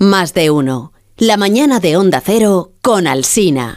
Más de uno. La mañana de Onda Cero con Alsina.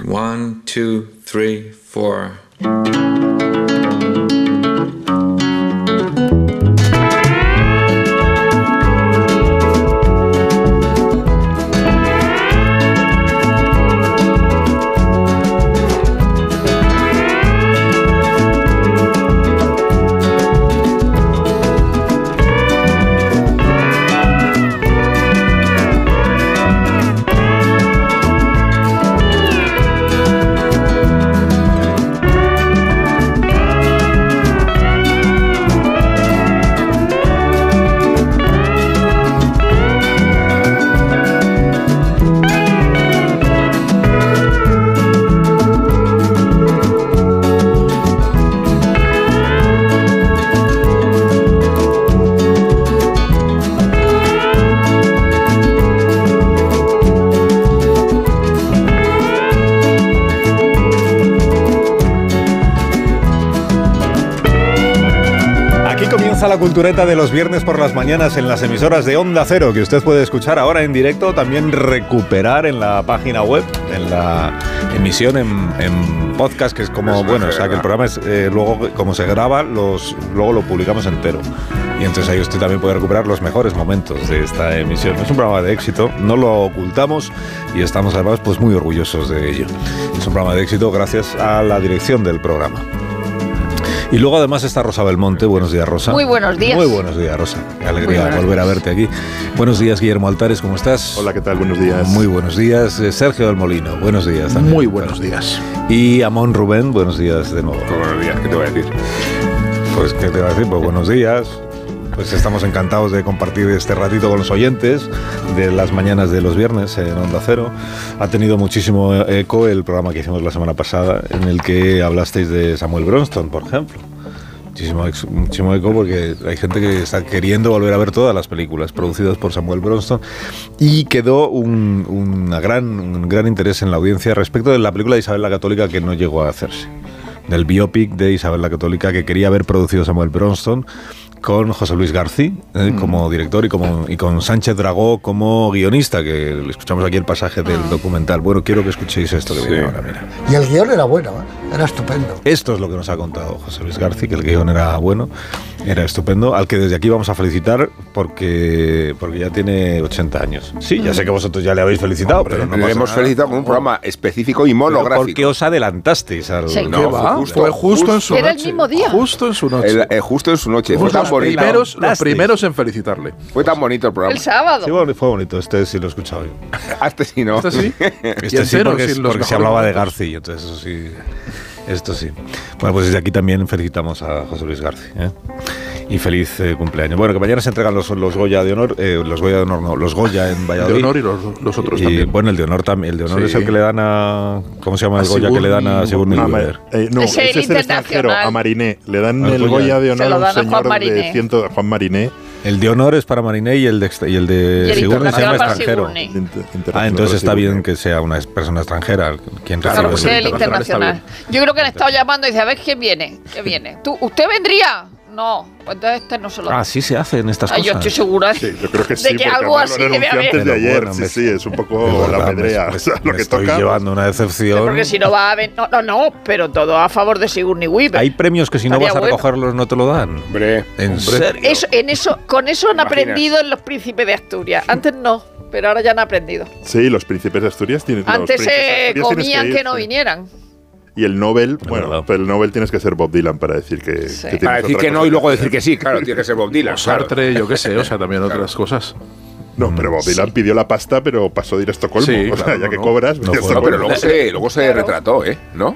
La cultureta de los viernes por las mañanas en las emisoras de Onda Cero, que usted puede escuchar ahora en directo, también recuperar en la página web, en la emisión en, en podcast, que es como, Eso bueno, o sea que el programa es, eh, luego, como se graba, los, luego lo publicamos entero. Y entonces ahí usted también puede recuperar los mejores momentos de esta emisión. Es un programa de éxito, no lo ocultamos y estamos además pues muy orgullosos de ello. Es un programa de éxito gracias a la dirección del programa. Y luego además está Rosa Belmonte. Buenos días, Rosa. Muy buenos días. Muy buenos días, Rosa. Qué alegría volver a verte aquí. Buenos días, Guillermo Altares, ¿cómo estás? Hola, ¿qué tal? Buenos días. Muy buenos días. Eh, Sergio del Molino, buenos días también. Muy buenos días. Y Amón Rubén, buenos días de nuevo. Buenos días, ¿qué te voy a decir? Pues, ¿qué te va a decir? Pues buenos días. Pues estamos encantados de compartir este ratito con los oyentes de las mañanas de los viernes en Onda Cero. Ha tenido muchísimo eco el programa que hicimos la semana pasada en el que hablasteis de Samuel Bronston, por ejemplo. Muchísimo, muchísimo eco porque hay gente que está queriendo volver a ver todas las películas producidas por Samuel Bronston y quedó un, una gran, un gran interés en la audiencia respecto de la película de Isabel la Católica que no llegó a hacerse del biopic de Isabel la Católica que quería haber producido Samuel Bronston con José Luis García eh, como director y, como, y con Sánchez Dragó como guionista, que escuchamos aquí el pasaje del documental. Bueno, quiero que escuchéis esto que viene ahora, mira. Y el guion era bueno, ¿eh? Era estupendo. Esto es lo que nos ha contado José Luis García, que el guion era bueno, era estupendo, al que desde aquí vamos a felicitar porque, porque ya tiene 80 años. Sí, ya sé que vosotros ya le habéis felicitado, pero no le hemos nada. felicitado con un programa específico y monográfico. ¿Por qué os adelantasteis al...? Sí. No, ¿Qué fue va? justo, Fue justo en su Era el noche. mismo día. Justo en su noche. El- eh, justo en su noche. Fue tan los bonito. primeros, los primeros en felicitarle. Fue tan bonito el programa. El sábado. Sí, bueno, fue bonito, este sí lo he escuchado yo. Hasta si no. ¿Esto sí? Este sí, porque, porque se hablaba de. García, entonces eso sí. Esto sí. Bueno, pues desde aquí también felicitamos a José Luis García. ¿eh? Y feliz eh, cumpleaños. Bueno, que mañana se entregan los, los Goya de honor, eh, los Goya de honor no, los Goya en De Valladolid. honor y los, los otros y, también. Bueno, el de honor también. El de honor Sí. es el que le dan a. ¿Cómo se llama el Goya que le dan a Sigourney Ah, Weaver? eh, no, Es el ese es el extranjero, internacional. a Mariné. Le dan Al el Goya. De Se honor a un dan a Juan señor de ciento, Juan Mariné. El de honor es para Mariné y el de, extra- y el de Y se llama extranjero. Ah, entonces está bien que sea una persona extranjera quien Claro, recibe el internacional. Yo creo que han estado llamando y dice, a ver quién viene, quién viene. ¿Tú, ¿Usted vendría? No, pues entonces este no se lo Ah, sí se hacen estas yo cosas. estoy segura. Sí, yo creo que De sí, que porque algo así debe haber. antes de Pero ayer. bueno, sí, me- sí, es un De poco la pedrea. me- o sea, me lo que estoy toca. llevando una decepción. Porque si no va a venir. No, no, no, pero todo a favor de Sigourney Weaver. Hay premios que si no vas a bueno. recogerlos no te lo dan. Hombre, ¿En serio? Eso, en eso, con eso han aprendido en los príncipes de Asturias. Antes no, pero ahora ya han aprendido. Sí, los príncipes de Asturias tienen. Antes de se comían que, ir, no sí. vinieran. Y el Nobel, bueno, pero el Nobel tienes que ser Bob Dylan para decir que, Sí. que para decir que no y luego decir que sí, claro, tiene que ser Bob Dylan. claro. Sartre, yo qué sé, o sea, también otras cosas. No, pero Bob Dylan pidió la pasta, pero pasó de ir a Estocolmo. Sí, o sea, claro, ya no, que no. cobras, No No, pero luego se, luego se Claro. retrató, ¿eh? ¿No?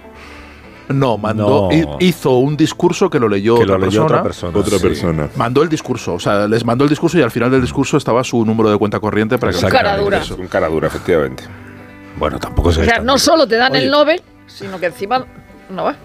No, mandó, No. hi- hizo un discurso que lo leyó, que otra, lo leyó persona, otra persona. Otra sí. persona. Mandó el discurso, o sea, les mandó el discurso y al final del discurso estaba su número de cuenta corriente para que Exacto. Cara dura. Es un cara dura, efectivamente. Bueno, tampoco se O sea, no solo te dan Oye. el Nobel, sino que encima no va.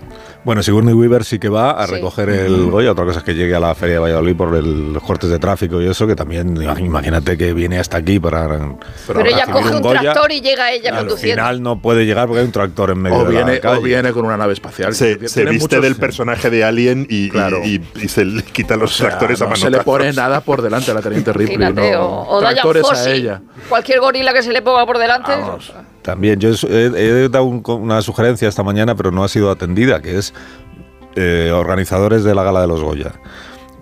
Bueno, Sigourney Weaver sí que va a Sí. recoger el Goya. Otra cosa es que llegue a la Feria de Valladolid por el- los cortes de tráfico y eso, que también, imagínate que viene hasta aquí para. Pero ella coge un, Goya. tractor y llega ella Al conduciendo. final no puede llegar porque hay un tractor en medio O de viene, la calle. o viene con una nave espacial. Se, se viste muchos- del personaje de Alien y, y- Claro. y, y se le quita los O sea, tractores a no mano. se le pone nada por delante a la teniente Ripley. Imagínate, no. o, o Tractores a Fossey. ella. Cualquier gorila que se le ponga por delante. Vamos. También, yo he, dado un- una sugerencia esta mañana, pero no ha sido atendida, que es eh, organizadores de la Gala de los Goya.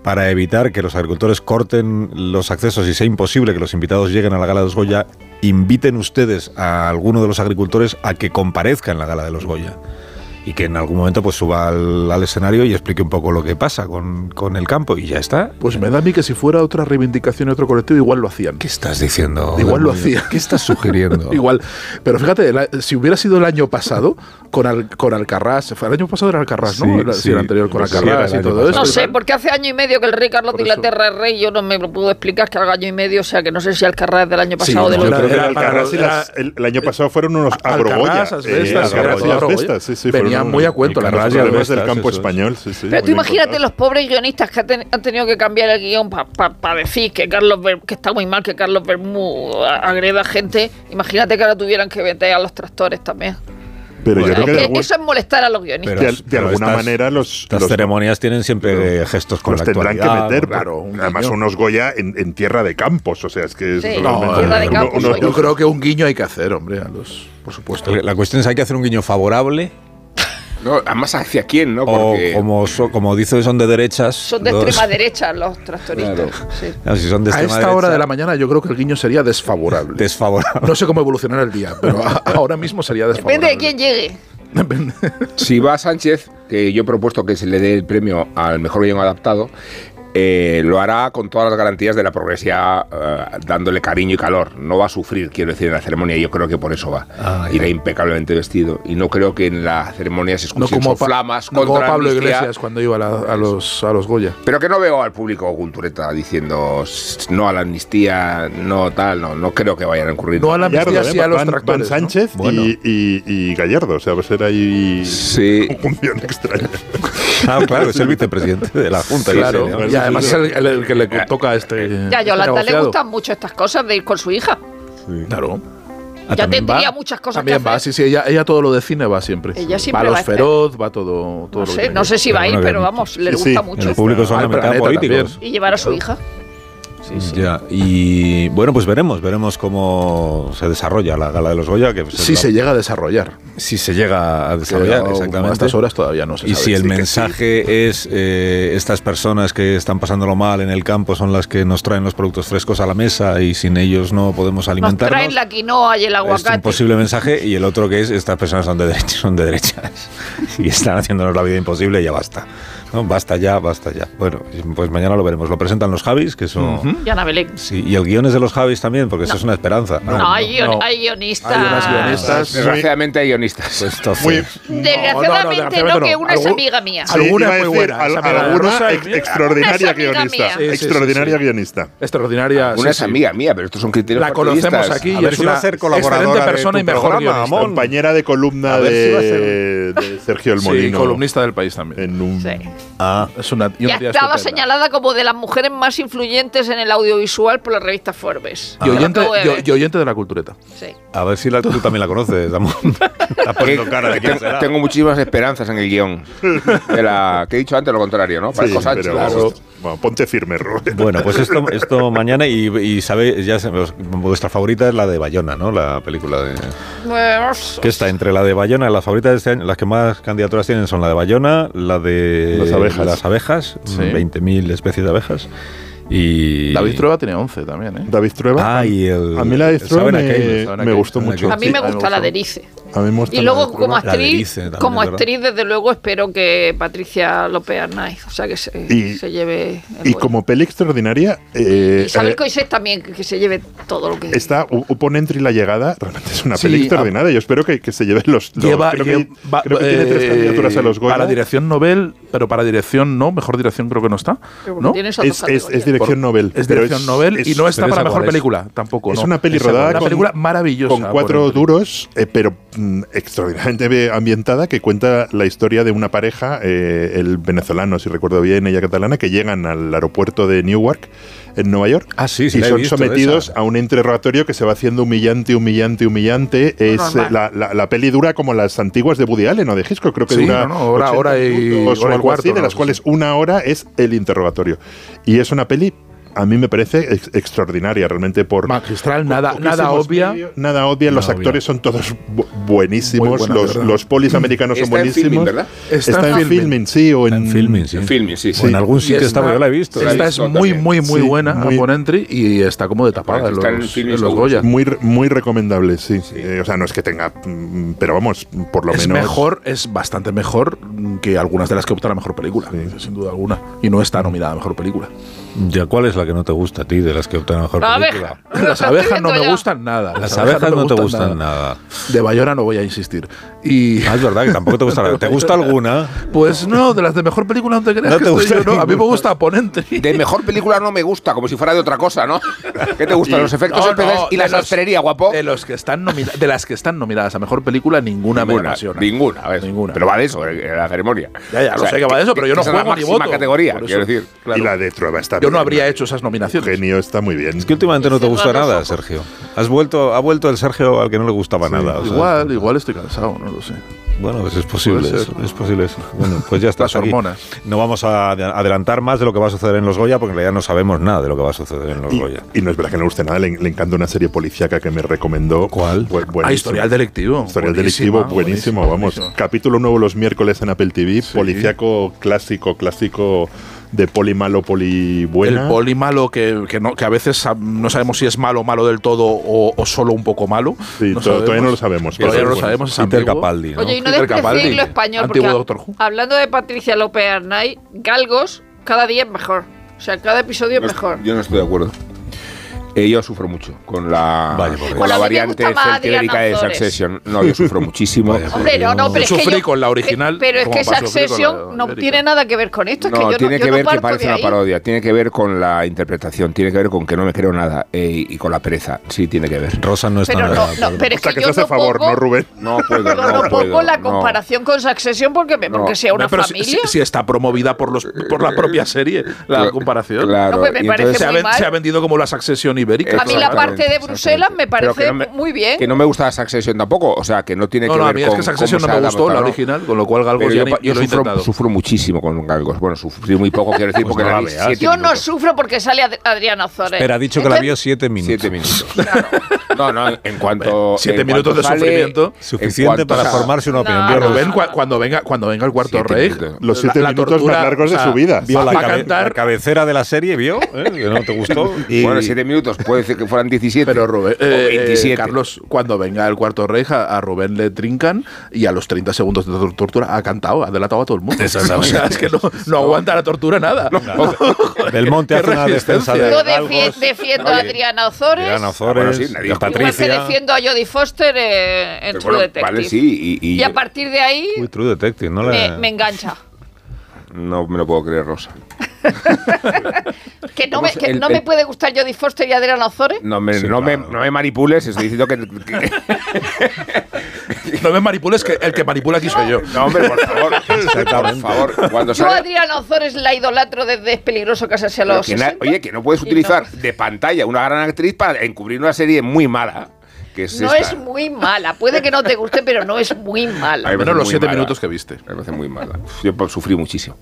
Para evitar que los agricultores corten los accesos y sea imposible que los invitados lleguen a la Gala de los Goya, inviten ustedes a alguno de los agricultores a que comparezca en la Gala de los Goya. Y que en algún momento pues suba al, al escenario y explique un poco lo que pasa con, con el campo y ya está. Pues me da a mí que si fuera otra reivindicación y otro colectivo, igual lo hacían. ¿Qué estás diciendo? Igual lo Muñoz? hacía. ¿Qué estás sugiriendo? Igual. Pero fíjate, la- si hubiera sido el año pasado, con, Al- con Alcarrás, fue el año pasado era Alcarrás, ¿no? Sí, Era- sí. el anterior con Sí, Alcarrás y todo eso. No sé, porque hace año y medio que el rey Carlos de. Inglaterra es rey, yo no me lo puedo explicar que al año y medio, o sea que no sé si Alcarrás del año pasado o no, del otro. el año pasado fueron unos. Alcarrás, eh, sí, sí, Muy a cuento. Problemas asbestas, del campo español. Sí, sí, Pero tú imagínate importante. los pobres guionistas que han, ten- han tenido que cambiar el guion para decir que Carlos Ber- que está muy mal que Carlos Bermú a- agreda gente. Imagínate que ahora tuvieran que meter a los tractores también. Pero yo Es creo que que de, algún- eso es molestar a los guionistas. Pero- de, de pero alguna estas- manera los, Las los- ceremonias tienen siempre gestos con los la tendrán que actualidad, meter. claro, un además guiño. unos Goya en, en tierra de campos. O sea, es que es Sí, totalmente- tierra de uno- campos, uno- oye. Yo creo que un guiño hay que hacer, hombre, a los, por supuesto. La cuestión es, ¿hay que hacer un guiño favorable? No, además, ¿hacia quién, no? O como, so- como dice, son de derechas. Son de los- extrema derecha los tractoristas. Claro. sí. Claro, si son de A esta hora de la mañana yo creo que el guiño sería desfavorable. Desfavorable. No sé cómo evolucionará el día, pero a- ahora mismo sería desfavorable. Depende de quién llegue. Depende. si va Sánchez, que yo he propuesto que se le dé el premio al mejor guion adaptado, eh, lo hará con todas las garantías de la progresia, eh, dándole cariño y calor. No va a sufrir, quiero decir, en la ceremonia. y Yo creo que por eso va. Ah. Irá impecablemente vestido. Y no creo que en la ceremonia se No escuchen como, Pa- flamas no como contra Pablo amnistía. Iglesias cuando iba a, la- a los, a los Goya. Pero que no veo al público cultureta diciendo "S- no a la amnistía, no tal, no, no creo que vayan a ocurrir. No a la Gallardo, amnistía, ¿eh? sí a los Van- Van tractores. ¿no? Sánchez Bueno. y, y- y Gallardo. O sea, va a ser ahí Sí. conjunción extraña. Ah, claro, es el vicepresidente de la Junta. Claro, ¿no? Además es el, el- el que le toca a este. Ya a este Yolanda le gustan mucho estas cosas de ir con su hija. Claro. Ah, ya ¿también tendría va? muchas cosas También que va, hacer. sí, sí, ella, ella todo lo de cine va siempre. Ella siempre va a va los feroz, va todo, todo No sé, no sé si va a ir, pero vamos, le sí, gusta mucho. el público son Al la mitad planeta políticos. Y llevar a su hija. Ya, y bueno, pues veremos, veremos cómo se desarrolla la gala de los Goya, que Si la- se llega a desarrollar. si se llega a desarrollar, exactamente. A estas horas todavía no se Y sabe. si el Sí, mensaje es eh, estas personas que están pasándolo mal en el campo son las que nos traen los productos frescos a la mesa y sin ellos no podemos Nos alimentarnos. traen la quinoa y el es un aguacate. posible mensaje y el otro que es estas personas son de derechas, son de derechas y están haciéndonos la vida imposible y ya basta. ¿No? Basta ya, basta ya. Bueno, pues mañana lo veremos. Lo presentan los Javis, que eso... Y Ana Belén. Sí, y el guion es de los Javis también, porque eso es una esperanza. No, hay, guion- no. hay guionistas. Hay unas guionistas. Desgraciadamente hay guionistas. Pues Muy, Desgraciadamente no, no, que una es amiga mía. Sí, Alguna es muy decir, buena, al- alguna ex- extraordinaria Una es amiga guionista. mía. Sí, sí, sí, extraordinaria sí. guionista. Extraordinaria. Una sí, es sí. amiga mía, pero estos son criterios La conocemos aquí y es una a ser colaboradora excelente persona y mejor guionista. Compañera de columna de, Sergio El Sí, Molino. columnista del país también. En un, Sí. Ah, Es una, y estaba estupenda. señalada como de las mujeres más influyentes en el audiovisual por la revista Forbes. Y oyente, de y- ver. y oyente de la cultureta. Sí. a ver si la, tú también la conoces, cara de quién Tengo- será. Tengo muchísimas esperanzas en el guion. De la, que he dicho antes lo contrario, ¿no? Sí, Sánchez. pero Claro. Bueno, ponte firme, Rubén. Bueno, pues esto, esto mañana y, y sabéis, ya vuestra favorita es la de Bayona, ¿no? La película de... Bueno, Que está entre la de Bayona, las favoritas de este año, las que más candidaturas tienen son la de Bayona, la de Las abejas. las abejas, Sí. 20.000 especies de abejas, y... David Trueba tiene 11 también, ¿eh? David Trueba. Ah, y el... a mí la de Trueba me, gustó mucho. a mí me gusta la gustó. de Erice. A mí me gusta Y luego como actriz, como es actriz desde luego espero que Patricia López Arnaiz, o sea que se, Y- se lleve el Y como peli extraordinaria, eh, Isabel eh, Coixet también que, se lleve todo lo que esta U- Upon Entry la llegada realmente es una Sí, peli extraordinaria. Yo espero que, que se lleve los. los- Lleva, creo que, lleva- creo que tiene tres eh, candidaturas a los Goya. Para dirección Nobel, pero para dirección no, mejor dirección creo que no está. ¿no? tiene esas dos Es, es, categorías. es dirección Nobel. Es dirección y no está para mejor es. película, tampoco. Es ¿no? una peli Esa- rodada Una con- película maravillosa. con cuatro duros, eh, pero mm, extraordinariamente ambientada que cuenta la historia de una pareja, eh, el venezolano, si recuerdo bien, ella catalana, que llegan al aeropuerto de Newark en Nueva York Ah, sí, sí, y la he son visto, sometidos esa. a un interrogatorio que se va haciendo humillante, humillante, humillante. Es eh, la, la- la peli dura como las antiguas de Woody Allen o de Hitchcock, creo que Sí, dura no, no, hora- 80 hora y- minutos o hora y algo cuarto, así, de ¿no? las cuales sí. una hora es el interrogatorio. Y es una peli a mí me parece ex- extraordinaria realmente por Magistral, nada, nada obvia. nada obvia, los actores son todos bu- buenísimos, buena, los, los polis americanos son Está en buenísimos. Filmin, ¿verdad? Está Está, en en Filmin. filming, sí, o en, En filming, sí. En filming, sí. O en algún sitio esta- estaba, yo la he visto. Esta es muy, muy, muy Sí, buena muy- a Entry y está como de tapada en Está en el los. Goya. muy, muy recomendable, sí. Eh, o sea, no es que tenga, mm, pero vamos, por lo Es menos. mejor, es bastante mejor que algunas de las que optan a mejor película, sin duda alguna. Y no está nominada a mejor película. Ya, ¿cuál es la que no te gusta a ti de las que optan a mejor La película? abeja. Las abejas no me ya. gustan nada. Las abejas no me te gustan nada. De Bayona no voy a insistir. Y Ah, es verdad que tampoco te gusta nada. ¿Te gusta alguna? pues no, de las de mejor película no te creas No que te estoy gusta yo, no. A mí me gusta Ponente. De mejor película no me gusta, como si fuera de otra cosa, ¿no? ¿Qué te gustan? Los efectos No, especiales no, y la sastrería, guapo. De los que están de las que están nominadas a mejor película, ninguna, me Ninguna, apasiona. ninguna, ¿ves? Ninguna. Pero va de eso, eh, la ceremonia. Ya, ya, lo sé que va de eso, pero yo no la juego ni voto. categoría, quiero decir. Y la de Trueba está Yo no habría hecho esas nominaciones. Genio está muy bien. Es que últimamente no te Cierra gusta nada. Sergio. Has vuelto, ha vuelto el Sergio al que no le gustaba nada. o sea, Igual, igual estoy cansado, no lo sé. Bueno, pues es posible, eso, es posible eso. Bueno, pues ya está. Las hormonas. No vamos a ade- adelantar más de lo que va a suceder en los Goya, porque en realidad no sabemos nada de lo que va a suceder en los Y, Goya. y no es verdad que no guste nada, le, le encanta una serie policíaca que me recomendó. ¿Cuál? Bu-. Ah, historial delictivo. Historial delictivo, buenísimo, vamos. buenísima. Capítulo nuevo los miércoles en Apple TV, policíaco clásico, clásico de poli malo, poli buena. El poli malo que, que no, que a veces no sabemos si es malo malo del todo o, o solo un poco malo. Sí, No to- todavía no lo sabemos. pero Todavía no lo bueno. sabemos. Es Peter. Capaldi, ¿no? Oye, y no Peter despreciéis Capaldi, lo español, porque antiguo a- Doctor Who. hablando de Patricia López Arnay, Galgos cada día es mejor. O sea, cada episodio es No mejor. Yo no estoy de acuerdo. Eh, yo sufro mucho con la, Dios. con Bueno, la variante celtibérica de. Succession. No, yo sufro muchísimo. Por Hombre, no, no, pero es Yo que sufrí yo- con la original, Pero es que Succession no tiene nada que ver con esto. Es No, que yo tiene no, yo que no ver que parto parece una parodia, tiene que ver con la interpretación, tiene que ver con que no me creo nada eh, y con la pereza. Sí, tiene que ver. Rosa no está Pero nada. no, no, pero es que, que yo no favor, pongo, ¿no, Rubén? No puedo, no no pongo la no. comparación con Succession porque, me- porque No. sea una Pero si- familia. Si, está promovida por, los, por la propia serie, la comparación. Claro, No, pues se ha vendido como la Succession ibérica. A mí la parte de Bruselas me parece muy bien. Que no me gusta la Succession tampoco, o sea, que no tiene No, que no, ver a mí es con que Succession no cómo me se gustó, la original, con lo cual Galgos ya, yo, lo sufro, muchísimo con Galgos. Bueno, sufrí muy poco, quiero decir, Pues porque no la vi veas. siete Yo no sufro porque sale Ad- Adriana Ozores. Pero ha dicho que la vio siete minutos. Siete minutos. No, no, en cuanto. Siete en minutos cuanto de sufrimiento. en Suficiente para formarse una opinión. Vio Cuando, venga, cuando venga el cuarto Siete rey, minutos. Los siete minutos más largos de su vida. Vio la, va a cabe- cantar- la cabecera de la serie, vio, ¿eh? que no te gustó. Bueno, siete minutos, puede ser que fueran 17. Pero Rubén, o eh, eh, 27. Carlos, cuando venga el cuarto rey, a, a Rubén le trincan y a los 30 segundos de tor- tortura ha cantado, ha delatado a todo el mundo. O sea, es que no, no aguanta la tortura nada. Belmonte Qué hace una defensa de Yo defi- defiendo a Adriana Ozores. Adriana Ah, Ozores, bueno, sí, nadie de discute. Igual que defiendo a Jodie Foster eh, en Pero True bueno, Detective. Vale, sí. Y, y Y a partir de ahí Uy, True Detective, no le... me engancha. No me lo puedo creer, Rosa. Que no, ¿Cómo me, que el- no me puede gustar Jodie Foster y Adriana Ozores. No me, Sí, no, me, no me manipules, estoy diciendo que. que- No me manipules, que el que manipula aquí soy yo. no, hombre, por favor. Por favor, cuando Yo. Adriana Ozores la idolatro desde Es peligroso casarse a los que na- 60. oye, que no puedes no. utilizar de pantalla una gran actriz para encubrir una serie muy mala. Que es No esta. es muy mala. Puede que no te guste, pero no es muy mala. Al menos los siete mala. minutos que viste. Me parece muy mala. Yo pues, sufrí muchísimo.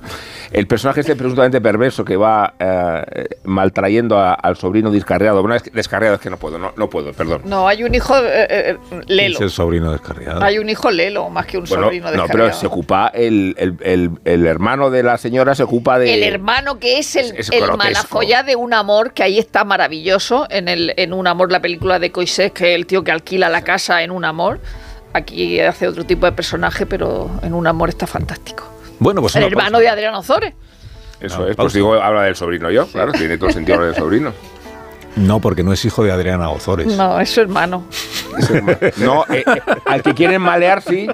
El personaje este presuntamente perverso que va eh, maltrayendo a- al sobrino descarriado. Bueno, es que descarriado es que no puedo, no, no puedo, perdón. No, hay un hijo eh, eh, Lelo. Es el sobrino descarriado. Hay un hijo Lelo, más que un Bueno, sobrino no, descarriado. pero se ocupa el, el, el- el hermano de la señora se ocupa de El hermano que es el, Es- es el malafollá de un amor, que ahí está maravilloso, en, el, en Un Amor, la película de Coisés, que el tío que alquila la casa en Un Amor. Aquí hace otro tipo de personaje, pero en Un Amor está fantástico. Bueno, pues el hermano pausa. de Adrián Ozores. Eso No, es, pausa. pues digo, habla del sobrino yo, claro, tiene todo el sentido hablar del sobrino. No, porque no es hijo de Adriana Ozores. No, es su hermano. Es hermano. No, eh, eh, al que quieren malear, sí.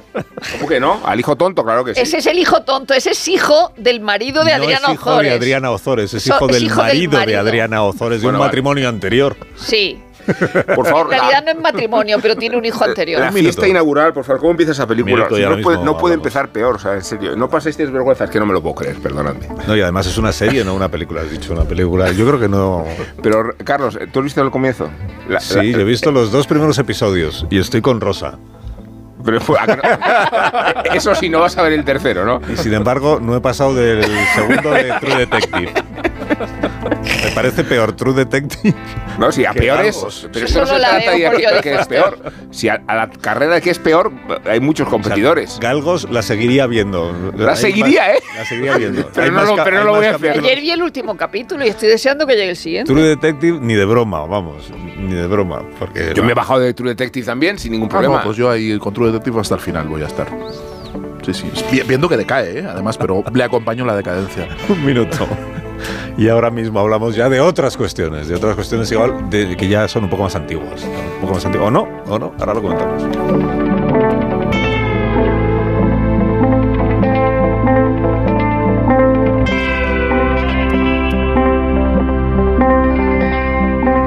¿Cómo que no? Al hijo tonto, claro que sí. Ese es el hijo tonto, ese es hijo del marido de no Adriana es hijo Ozores. de Adriana Ozores, es hijo es del, hijo del marido de. Adriana Ozores, de un vale. matrimonio anterior. Sí. Por favor, En realidad la, no es matrimonio, pero tiene un hijo anterior. la fiesta inaugural, por favor, ¿cómo empieza esa película? Si no puede, no empezar peor, o sea, en serio. No paséis vergüenza, es que no me lo puedo creer, perdonadme. No, y además es una serie, no una película, has dicho, una película. Yo creo que no. Pero, Carlos, ¿tú has visto el comienzo? La- Sí, la- yo he visto los dos primeros episodios y estoy con Rosa. Pero fue- ¿a que no? Eso sí, no vas a ver el tercero, ¿no? Y sin embargo, no he pasado del segundo de True Detective. Me parece peor True Detective. No, si a Que peor es. Galgos. Pero esto no se trata de que, es peor. Si a, a la carrera de que es peor, hay muchos competidores. Galgos la seguiría viendo. La Hay seguiría, más- ¿eh? La seguiría viendo. Pero Hay no más lo- pero no lo voy a hacer. Ayer vi el último capítulo y estoy deseando que llegue el siguiente. True Detective ni de broma, vamos, ni de broma, porque Yo me he bajado de True Detective también, sin ningún Ah, problema. no, pues yo ahí con True Detective hasta el final voy a estar. Sí, sí. Vi- Viendo que decae, ¿eh? además, pero le acompaño la decadencia. un minuto. Y ahora mismo hablamos ya de otras cuestiones, de otras cuestiones igual que ya son un poco más antiguas, un poco más antiguas. O no, o no, ahora lo comentamos.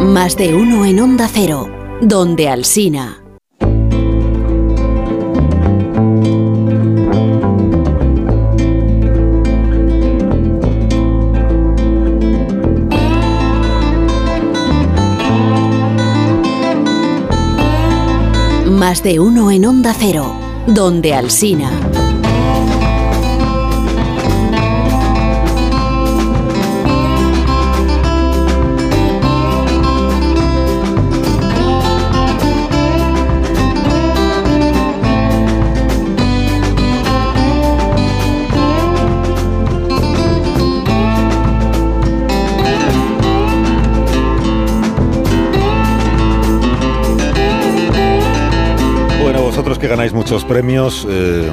Más de uno en Onda Cero, donde Alsina. Más de uno en Onda Cero, donde Alsina. Que ganáis muchos premios, eh,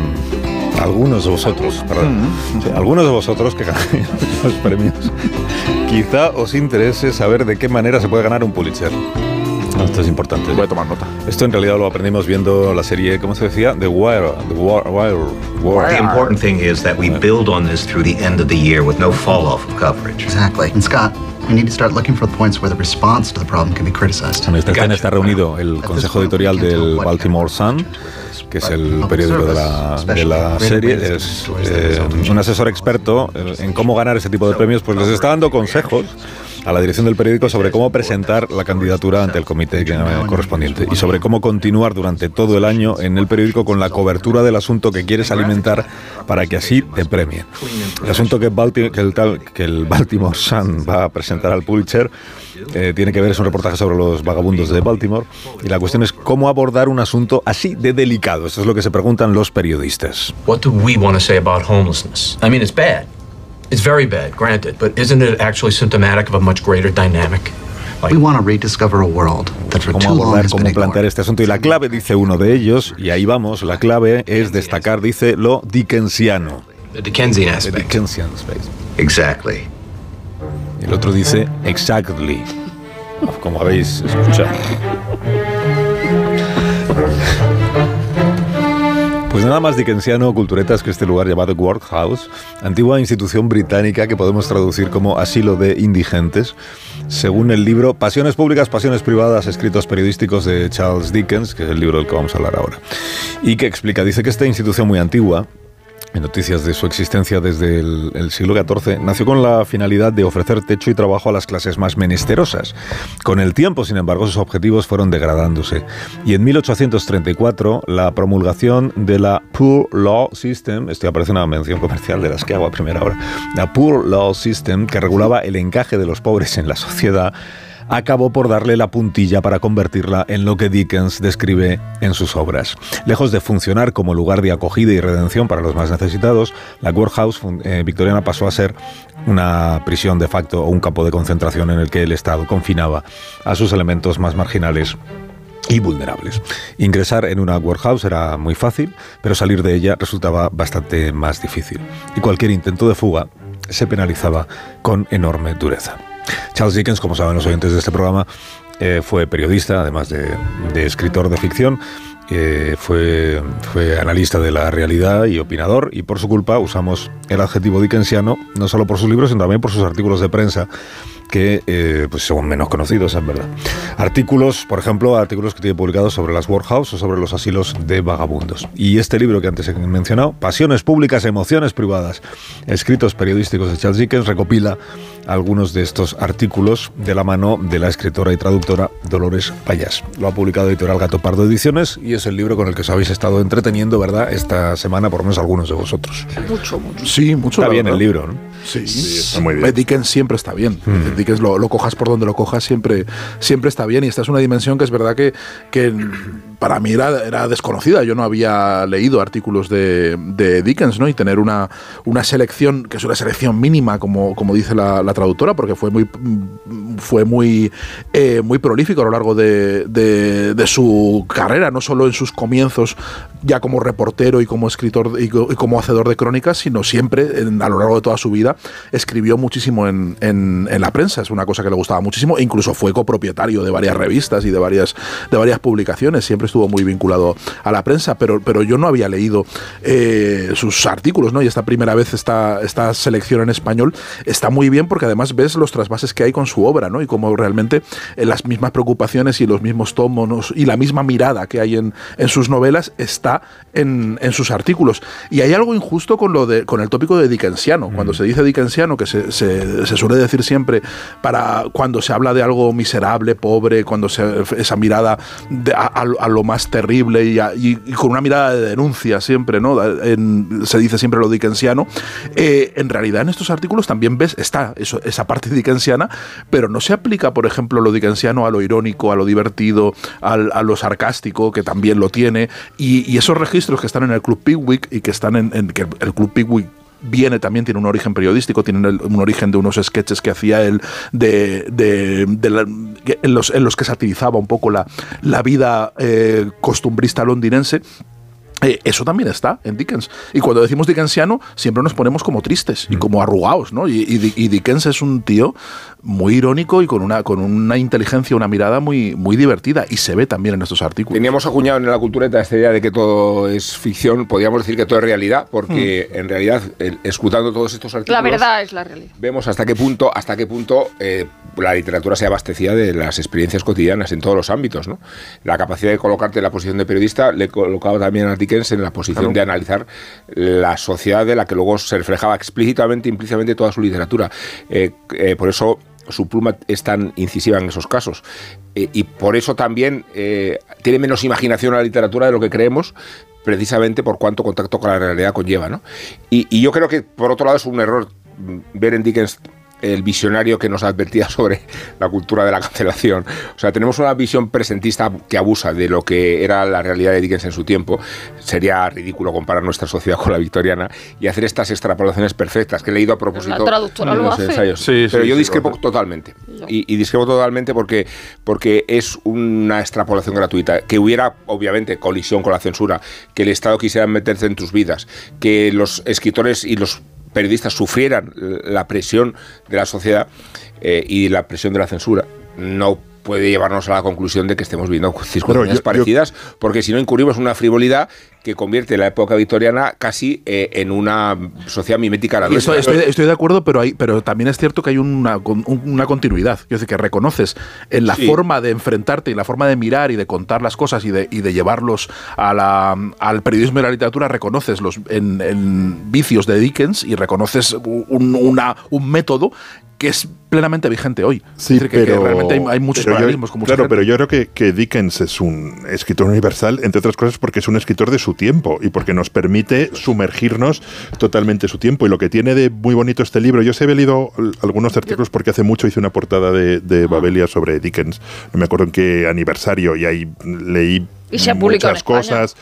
algunos de vosotros, perdón, sí, algunos de vosotros que ganáis muchos premios, quizá os interese saber de qué manera se puede ganar un Pulitzer. Esto es importante. Voy a tomar nota. Esto en realidad lo aprendimos viendo la serie, ¿cómo se decía? The Wire. The Wire. Wire, Wire. The important thing is that we build on this through the end of the year with no fall off of coverage. Exactly. And Scott, we need to start looking for the points where the response to the problem can be criticized. En esta está reunido el consejo editorial del Baltimore Sun, que es el periódico de la, de la serie. Es eh, un asesor experto eh, en cómo ganar ese tipo de premios, pues les está dando consejos a la dirección del periódico sobre cómo presentar la candidatura ante el comité correspondiente y sobre cómo continuar durante todo el año en el periódico con la cobertura del asunto que quieres alimentar para que así te premien. El asunto que, Balti- que el, tal- que el Baltimore Sun va a presentar al Pulitzer eh, tiene que ver, es un reportaje sobre los vagabundos de Baltimore y la cuestión es cómo abordar un asunto así de delicado. Eso es lo que se preguntan los periodistas. What do we want to say about homelessness? I mean, it's bad. It's very bad, granted, but isn't it actually symptomatic of a much greater dynamic? We want to rediscover a world that for Cómo too long abordar, has been cómo plantear este asunto. Y la clave, dice uno de ellos, y ahí vamos, la clave es destacar, dice, lo dickensiano. The Dickensian The aspect. Dickensian. Exactly. El otro dice, exactly. Como habéis escuchado. Pues nada más dickensiano o culturetas que este lugar llamado Workhouse, antigua institución británica que podemos traducir como asilo de indigentes, según el libro Pasiones públicas, pasiones privadas, escritos periodísticos de Charles Dickens, que es el libro del que vamos a hablar ahora, y que explica, dice que esta institución muy antigua, noticias de su existencia desde el, el siglo XIV, nació con la finalidad de ofrecer techo y trabajo a las clases más menesterosas. Con el tiempo, sin embargo, sus objetivos fueron degradándose. Y en 1834, la promulgación de la Poor Law System, esto aparece una mención comercial de las que hago a primera hora, la Poor Law System, que regulaba el encaje de los pobres en la sociedad, acabó por darle la puntilla para convertirla en lo que Dickens describe en sus obras. Lejos de funcionar como lugar de acogida y redención para los más necesitados, la Workhouse eh, victoriana pasó a ser una prisión de facto o un campo de concentración en el que el Estado confinaba a sus elementos más marginales y vulnerables. Ingresar en una workhouse era muy fácil, pero salir de ella resultaba bastante más difícil. Y cualquier intento de fuga se penalizaba con enorme dureza. Charles Dickens, como saben los oyentes de este programa, eh, fue periodista, además de, escritor de ficción, eh, fue, fue analista de la realidad y opinador, y por su culpa usamos el adjetivo dickensiano, no solo por sus libros, sino también por sus artículos de prensa que eh, pues son menos conocidos, es verdad. Artículos, por ejemplo, artículos que tiene publicados sobre las workhouse o sobre los asilos de vagabundos. Y este libro que antes he mencionado, Pasiones públicas, emociones privadas, escritos periodísticos de Charles Dickens, recopila algunos de estos artículos de la mano de la escritora y traductora Dolores Payas. Lo ha publicado Editorial Gato Pardo Ediciones y es el libro con el que os habéis estado entreteniendo, ¿verdad?, esta semana, por lo menos algunos de vosotros. Mucho, mucho. Sí, mucho. Está bien verdad. el libro, ¿no? Sí, está muy bien. Dickens siempre está bien. Mm. Dickens lo, lo cojas por donde lo cojas, siempre, siempre está bien. Y esta es una dimensión que es verdad que, que para mí era, era desconocida. Yo no había leído artículos de, de Dickens, ¿no? Y tener una, una selección, que es una selección mínima, como, como dice la, la traductora, porque fue muy, fue muy, eh, muy prolífico a lo largo de, de- de su carrera, no solo en sus comienzos ya como reportero y como escritor y, co- y como hacedor de crónicas, sino siempre en- a lo largo de toda su vida escribió muchísimo en, en- en la prensa, es una cosa que le gustaba muchísimo, e incluso fue copropietario de varias revistas y de varias, de varias publicaciones, siempre estuvo muy vinculado a la prensa, pero, pero yo no había leído eh, sus artículos, ¿no? Y esta primera vez esta, esta selección en español está muy bien porque además ves los trasvases que hay con su obra, ¿no? Y cómo realmente eh, las mismas preocupaciones y los mismos tomos y la misma mirada que hay en, en sus novelas está en, en sus artículos. Y hay algo injusto con, lo de, con el tópico de dickensiano. Cuando se dice dickensiano, que se, suele decir siempre para cuando se habla de algo miserable, pobre, cuando se, esa mirada a, lo- más terrible y, con una mirada de denuncia siempre, ¿no? Se dice siempre lo dickensiano. Eh, en realidad en estos artículos también ves, está eso, esa parte dickensiana, pero no se aplica, por ejemplo, lo dickensiano a lo irónico, a lo divertido, al- a lo sarcástico, que también lo tiene, y, esos registros que están en el Club Pickwick y que están en, en- que el Club Pickwick viene también, tiene un origen periodístico, tiene un origen de unos sketches que hacía él de, de- de la- en, los, en los que satirizaba un poco la, la vida eh, costumbrista londinense. Eh, eso también está en Dickens. Y cuando decimos dickensiano, siempre nos ponemos como tristes y como arrugados, ¿no? Y, y Di- y Dickens es un tío muy irónico y con una, con una inteligencia, una mirada muy, muy divertida. Y se ve también en estos artículos. Teníamos acuñado en la cultureta esta idea de que todo es ficción, podríamos decir que todo es realidad, porque en realidad, el- escutando todos estos artículos, La verdad es la realidad. vemos hasta qué punto, hasta qué punto eh, la literatura se abastecía de las experiencias cotidianas en todos los ámbitos. ¿no? La capacidad de colocarte en la posición de periodista le colocaba también a Dickens en la posición Claro. de analizar la sociedad de la que luego se reflejaba explícitamente, implícitamente toda su literatura. Eh, eh, por eso su pluma es tan incisiva en esos casos. Eh, y por eso también tiene menos imaginación la literatura de lo que creemos, precisamente por cuánto contacto con la realidad conlleva. ¿no? Y, y yo creo que, por otro lado, es un error mm, ver en Dickens el visionario que nos advertía sobre la cultura de la cancelación. O sea, tenemos una visión presentista que abusa de lo que era la realidad de Dickens en su tiempo. Sería ridículo comparar nuestra sociedad con la victoriana y hacer estas extrapolaciones perfectas que he leído a propósito La traductora en lo los hace. ensayos. Sí, Pero sí, yo discrepo totalmente. Y, y discrepo totalmente porque, porque es una extrapolación gratuita. Que hubiera, obviamente, colisión con la censura, que el Estado quisiera meterse en tus vidas, que los escritores y los periodistas sufrieran la presión de la sociedad eh, y la presión de la censura. No puede llevarnos a la conclusión de que estemos viendo circunstancias yo- yo- parecidas, porque si no incurrimos en una frivolidad que convierte la época victoriana casi eh, en una sociedad mimética a la estoy, estoy- de acuerdo, pero, hay, pero también es cierto que hay una, con- un- una continuidad. Es decir, que reconoces en la Sí. forma de enfrentarte y la forma de mirar y de contar las cosas y de, y de llevarlos a la- al periodismo y la literatura, reconoces los en, en vicios de Dickens y reconoces un, una- un método que es plenamente vigente hoy. Sí, es decir, que, que pero, realmente hay, hay muchos pero yo- paralelismos Claro, gente. pero yo creo que, que Dickens es un escritor universal, entre otras cosas porque es un escritor de su tiempo y porque nos permite sumergirnos totalmente en su tiempo. Y lo que tiene de muy bonito este libro, yo se he leído algunos artículos porque hace mucho hice una portada de, de Babelia sobre Dickens, no me acuerdo en qué aniversario, y ahí leí Y se ha publicado muchas cosas.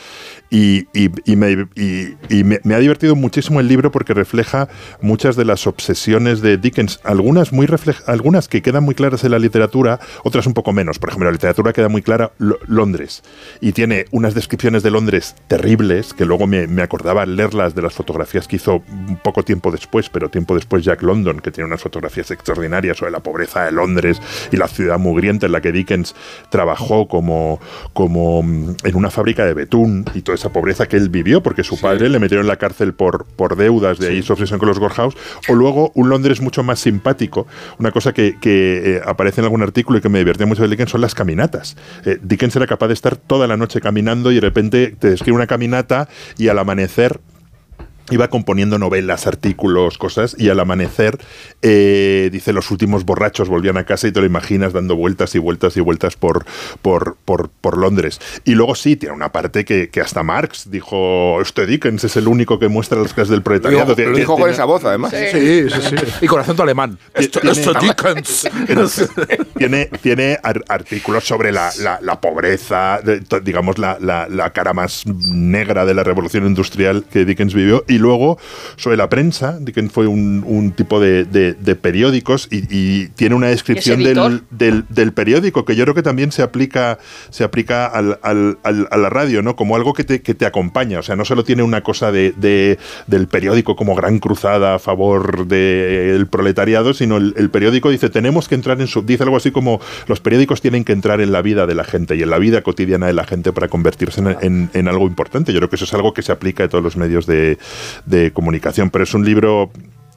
Y, y- y me, y- me- ha divertido muchísimo el libro porque refleja muchas de las obsesiones de Dickens, algunas, muy algunas que quedan muy claras en la literatura, otras un poco menos. Por ejemplo, la literatura queda muy clara Lo- Londres. Y tiene unas descripciones de Londres terribles, que luego me, me acordaba leerlas de las fotografías que hizo poco tiempo después, pero tiempo después Jack London, que tiene unas fotografías extraordinarias sobre la pobreza de Londres y la ciudad mugrienta en la que Dickens trabajó como, como mm, en una fábrica de betún y toda esa pobreza que él vivió, porque su padre le metieron en la cárcel por, por deudas, de ahí su obsesión con los Gorhaus, o luego un Londres mucho más simpático, una cosa que, que, eh, aparece en algún artículo y que me divirtió mucho de Dickens son las caminatas. Eh, Dickens era capaz de estar toda la noche caminando y de repente te describe una caminata y al amanecer iba componiendo novelas, artículos, cosas, y al amanecer, eh, dice, los últimos borrachos volvían a casa y te lo imaginas dando vueltas y vueltas y vueltas por, por, por, por Londres. Y luego sí, tiene una parte que, que hasta Marx dijo, este Dickens es el único que muestra las clases del proletariado. Lo Tiene- dijo con tiene- esa voz, además. Sí, sí, sí. Y con acento alemán. Esto Dickens. tiene, tiene ar- artículos sobre la, la- la pobreza, digamos, la, la- la cara más negra de la revolución industrial que Dickens vivió. Y luego, sobre la prensa, Dickens fue un, un tipo de, de- de periódicos y, y tiene una descripción del, del, del periódico que yo creo que también se aplica, se aplica al- al- al- a la radio, ¿no? Como algo que te, que te acompaña. O sea, no solo tiene una cosa de, de- del periódico como gran cruzada a favor del proletariado, sino el, el periódico dice, tenemos que entrar en su... Dice algo así como, los periódicos tienen que entrar en la vida de la gente y en la vida cotidiana de la gente para convertirse en, en- en algo importante. Yo creo que eso es algo que se aplica a todos los medios de, de comunicación, pero es un libro...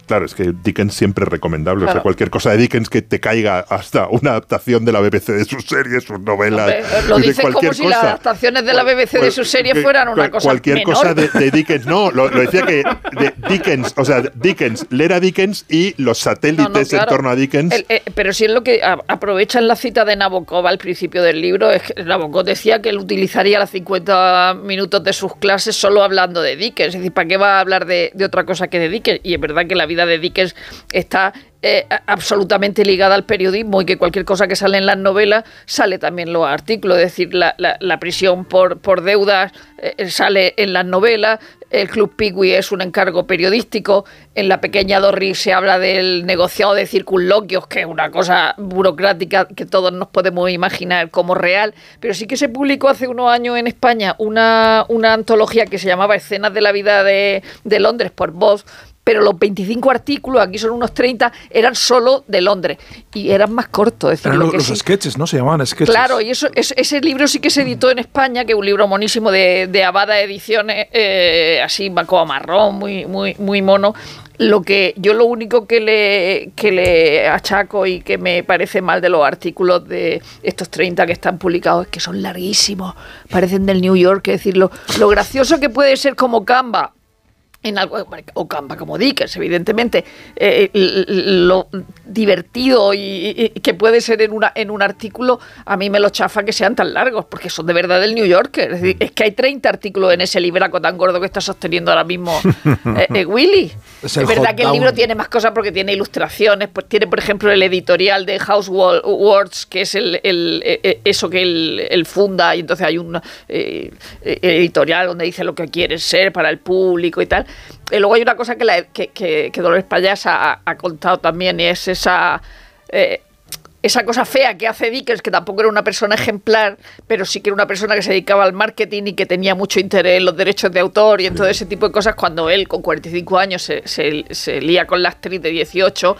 Claro, es que Dickens siempre es recomendable. O sea, cualquier cosa de Dickens que te caiga hasta una adaptación de la BBC de sus series, sus novelas. Hombre, lo dices como cualquier si las cosa. adaptaciones de la BBC de sus series fueran una cosa Cualquier menor. cosa de, de Dickens. No, lo, lo decía que de Dickens, o sea, Dickens, leer a Dickens y los satélites No, no, claro. en torno a Dickens. El- eh, pero sí es lo que a- aprovechan la cita de Nabokov al principio del libro. Es que Nabokov decía que él utilizaría los 50 minutos de sus clases solo hablando de Dickens. Es decir, ¿para qué va a hablar de, de otra cosa que de Dickens? Y es verdad que la vida de Dickens está eh, absolutamente ligada al periodismo y que cualquier cosa que sale en las novelas sale también en los artículos. Es decir, la, la- prisión por, por deudas eh, sale en las novelas. El Club Pigui es un encargo periodístico. En la pequeña Dorri se habla del negociado de circunloquios, que es una cosa burocrática que todos nos podemos imaginar como real. Pero sí que se publicó hace unos años en España una, una antología que se llamaba Escenas de la vida de, de Londres por Voz. Pero los 25 artículos, aquí son unos 30, eran solo de Londres. Y eran más cortos. Es decir, Eran lo los, que los sí- sketches, ¿no? Se llamaban sketches. Claro, y eso, es- ese libro sí que se editó en España, que es un libro monísimo de, de Abada Ediciones, eh, así como marrón, muy, muy, muy mono. Lo que yo lo único que le, que le achaco y que me parece mal de los artículos de estos 30 que están publicados es que son larguísimos, parecen del New York, es decir, lo, lo gracioso que puede ser como Canva, en algo o Canva como Dickens, evidentemente, eh, lo divertido y, y que puede ser en una en un artículo, a mí me lo chafa que sean tan largos, porque son de verdad del New Yorker. Es, decir, es que hay 30 artículos en ese libraco tan gordo que está sosteniendo ahora mismo eh, eh, Willy. Es verdad que el libro tiene más cosas porque tiene ilustraciones, pues tiene por ejemplo el editorial de House Words, que es el, el- eso que él, él funda, y entonces hay un editorial donde dice lo que quiere ser para el público y tal. Y luego hay una cosa que, la- que, que- Dolores Payas ha, ha contado también, y es esa... eh, esa cosa fea que hace Dickens, que tampoco era una persona ejemplar, pero sí que era una persona que se dedicaba al marketing y que tenía mucho interés en los derechos de autor y en todo ese tipo de cosas, cuando él con 45 años se, se- se lía con la actriz de 18,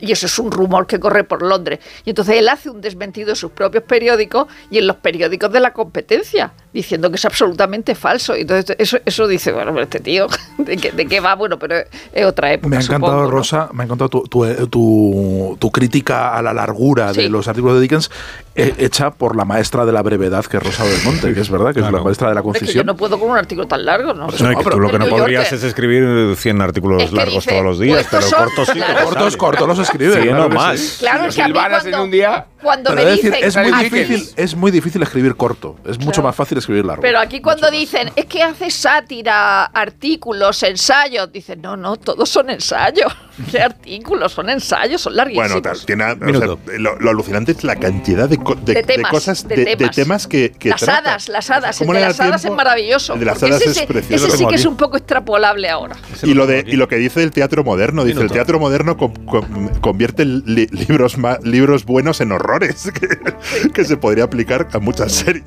y eso es un rumor que corre por Londres. Y entonces él hace un desmentido en sus propios periódicos y en los periódicos de la competencia, diciendo que es absolutamente falso. Y entonces eso, eso dice, bueno, pero este tío, ¿de qué, de qué va? Bueno, pero es, otra época. Me ha encantado, supongo, ¿no? Rosa, me ha encantado tu, tu, eh, tu- tu crítica a la largura de Sí. los artículos de Dickens, hecha por la maestra de la brevedad, que es Rosa del Monte, que es verdad, que es la maestra de la Es que yo concisión. no puedo con un artículo tan largo, ¿no? No, y que tú lo que no podrías es escribir 100 artículos Es que largos dice, todos los días, pues pero cortos sí. claro. Cortos, cortos los escribe. Sí, claro no más. sí. Claro, es que cuando, en un día. cuando Pero me dicen es muy, "Haces- difícil, es muy difícil escribir corto. Es mucho Claro. más fácil escribir largo. Pero aquí cuando dicen, es que hace sátira, artículos, ensayos, dicen, no, no, todos son ensayos. ¿Qué artículos? Son ensayos, son larguísimos. Bueno, tal, tiene, o sea, Minuto. lo, lo alucinante es la cantidad de de, De de temas, cosas, de de, de temas. temas que, que las trata. hadas, las hadas. El ¿Cómo de las hadas es maravilloso. El de las hadas ese, es precioso. ese sí que es un poco extrapolable ahora. Y lo, de, y lo que dice el teatro moderno, dice el teatro moderno com- com- convierte li- libros, ma- libros buenos en horrores, que, que se podría aplicar a muchas series.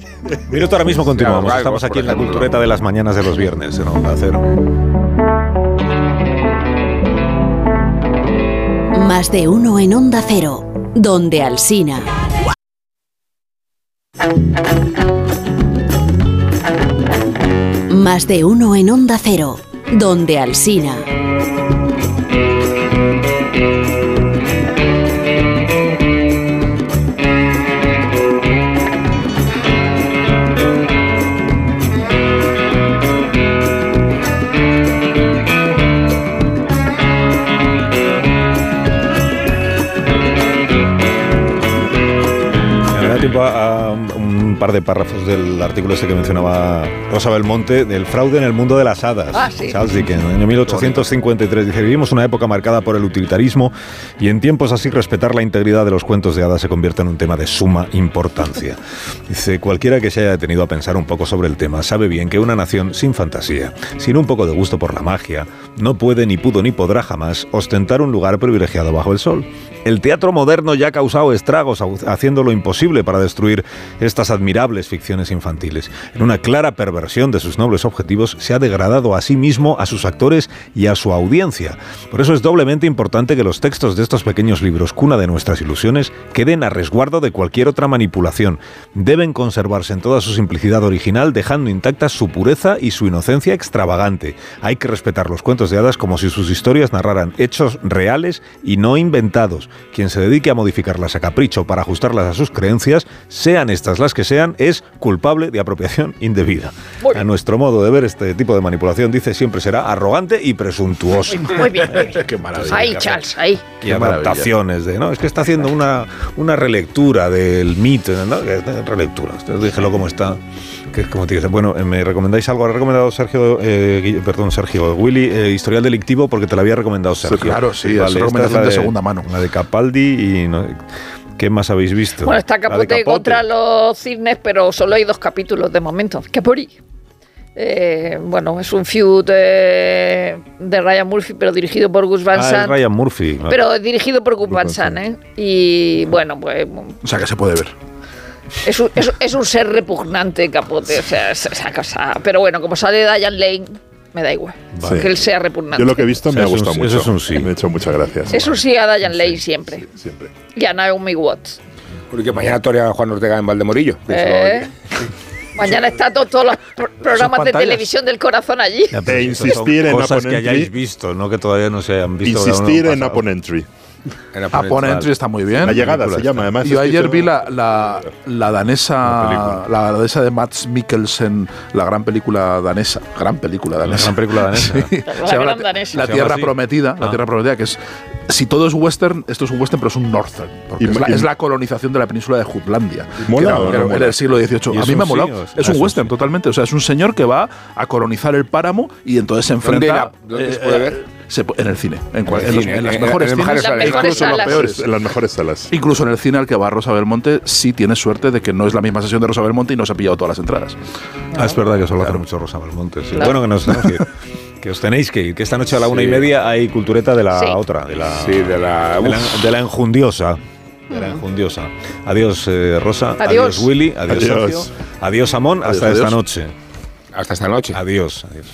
Minuto ahora mismo continuamos. Estamos aquí en la cultureta de las mañanas de los viernes en Onda Cero. Más de uno en Onda Cero, donde Alsina. Más de uno en Onda Cero, donde Alsina. Par de párrafos del artículo este que mencionaba Rosa Belmonte, del fraude en el mundo de las hadas. Ah, sí. Charles Dickens, en el año 1853. Dice, vivimos una época marcada por el utilitarismo y en tiempos así respetar la integridad de los cuentos de hadas se convierte en un tema de suma importancia. Dice, cualquiera que se haya detenido a pensar un poco sobre el tema sabe bien que una nación sin fantasía, sin un poco de gusto por la magia, no puede ni pudo ni podrá jamás ostentar un lugar privilegiado bajo el sol. El teatro moderno ya ha causado estragos haciendo lo imposible para destruir estas admirables ficciones infantiles. En una clara perversión de sus nobles objetivos, se ha degradado a sí mismo, a sus actores y a su audiencia. Por eso es doblemente importante que los textos de estos pequeños libros, cuna de nuestras ilusiones, queden a resguardo de cualquier otra manipulación. Deben conservarse en toda su simplicidad original, dejando intactas su pureza y su inocencia extravagante. Hay que respetar los cuentos de hadas como si sus historias narraran hechos reales y no inventados. Quien se dedique a modificarlas a capricho para ajustarlas a sus creencias, sean estas las que sean, es culpable de apropiación indebida. A nuestro modo de ver este tipo de manipulación, dice, siempre será arrogante y presuntuoso. Muy bien, muy bien. Qué maravilla. Ahí, Charles, ahí. y Qué adaptaciones de no es que está haciendo una, una relectura del mito ¿no? Es relectura déjelo como está que es como te dice bueno eh, me recomendáis algo ha recomendado Sergio eh, perdón Sergio Willy eh, historial delictivo porque te lo había recomendado Sergio claro, sí, es esta recomendación la de segunda mano. la de Capaldi y no- ¿qué más habéis visto? Bueno, está Capote, contra los cisnes, pero solo hay dos capítulos de momento. Capori. Eh, bueno, es un feud eh, de Ryan Murphy, pero dirigido por Gus Van ah, es Sant. Ryan Murphy Pero dirigido por Gus Van Sant, ¿eh? Y bueno, pues O sea que se puede ver. es un, es, es un ser repugnante, Capote. O sea, es- esa cosa. Pero bueno, como sale Diane Lane, me da igual. Vale. Que él sea repugnante. Yo lo que he visto O me sea, ha es un- gustado eso mucho. es un sí. Me ha hecho muchas gracias. Es un sí a Diane Lane siempre. Siempre. Y a Naomi Watts. Porque mañana torea Juan Ortega en Valdemorillo. Eh, Mañana está to- todos los pro- programas de televisión del corazón allí. Ya, E insistir en cosas que hayáis visto no que todavía no se hayan visto Insistir en. Upon Entry. La Upon ponencia. Entry está muy bien. La llegada se llama, además. Yo ayer vi la, la, la danesa, la danesa de Mats Mikkelsen, la gran película danesa, gran película La danesa. gran película danesa. Sí. La gran la, danesa. la ¿Se llama Tierra? Prometida, la Ah. Tierra Prometida, que es si todo es western, esto es un western, pero es un northern, porque Y- es, la, y- es la colonización de la península de Jutlandia. ¿Mola que era- no que era- mola? era el siglo XVIII. ¿Y A mí me ha sí molado. o es- un western, sí? totalmente. O sea, es un señor que va a colonizar el páramo y entonces se ¿Dónde enfrenta. la- dónde se puede ver? se en el cine, en, el en cine, en las en- las mejores salas. Incluso los peores. En las mejores salas. Incluso en el cine al que va Rosa Belmonte, sí tienes suerte de que no es la misma sesión de Rosa Belmonte y no se ha pillado todas las entradas. Ah, es verdad que solo hace mucho Rosa Belmonte. sí. Claro. Bueno, que, nos, tenemos que, os tenéis que ir, que esta noche a la una y media hay cultureta de la Sí. otra, de la, Sí, de la- de la, uf. de la enjundiosa. De la enjundiosa. Adiós, eh, Rosa. Adiós. Willy. Adiós, Adiós. Sergio. Adiós, Amón. Adiós, Hasta adiós. esta noche. Hasta esta noche. Adiós. Adiós.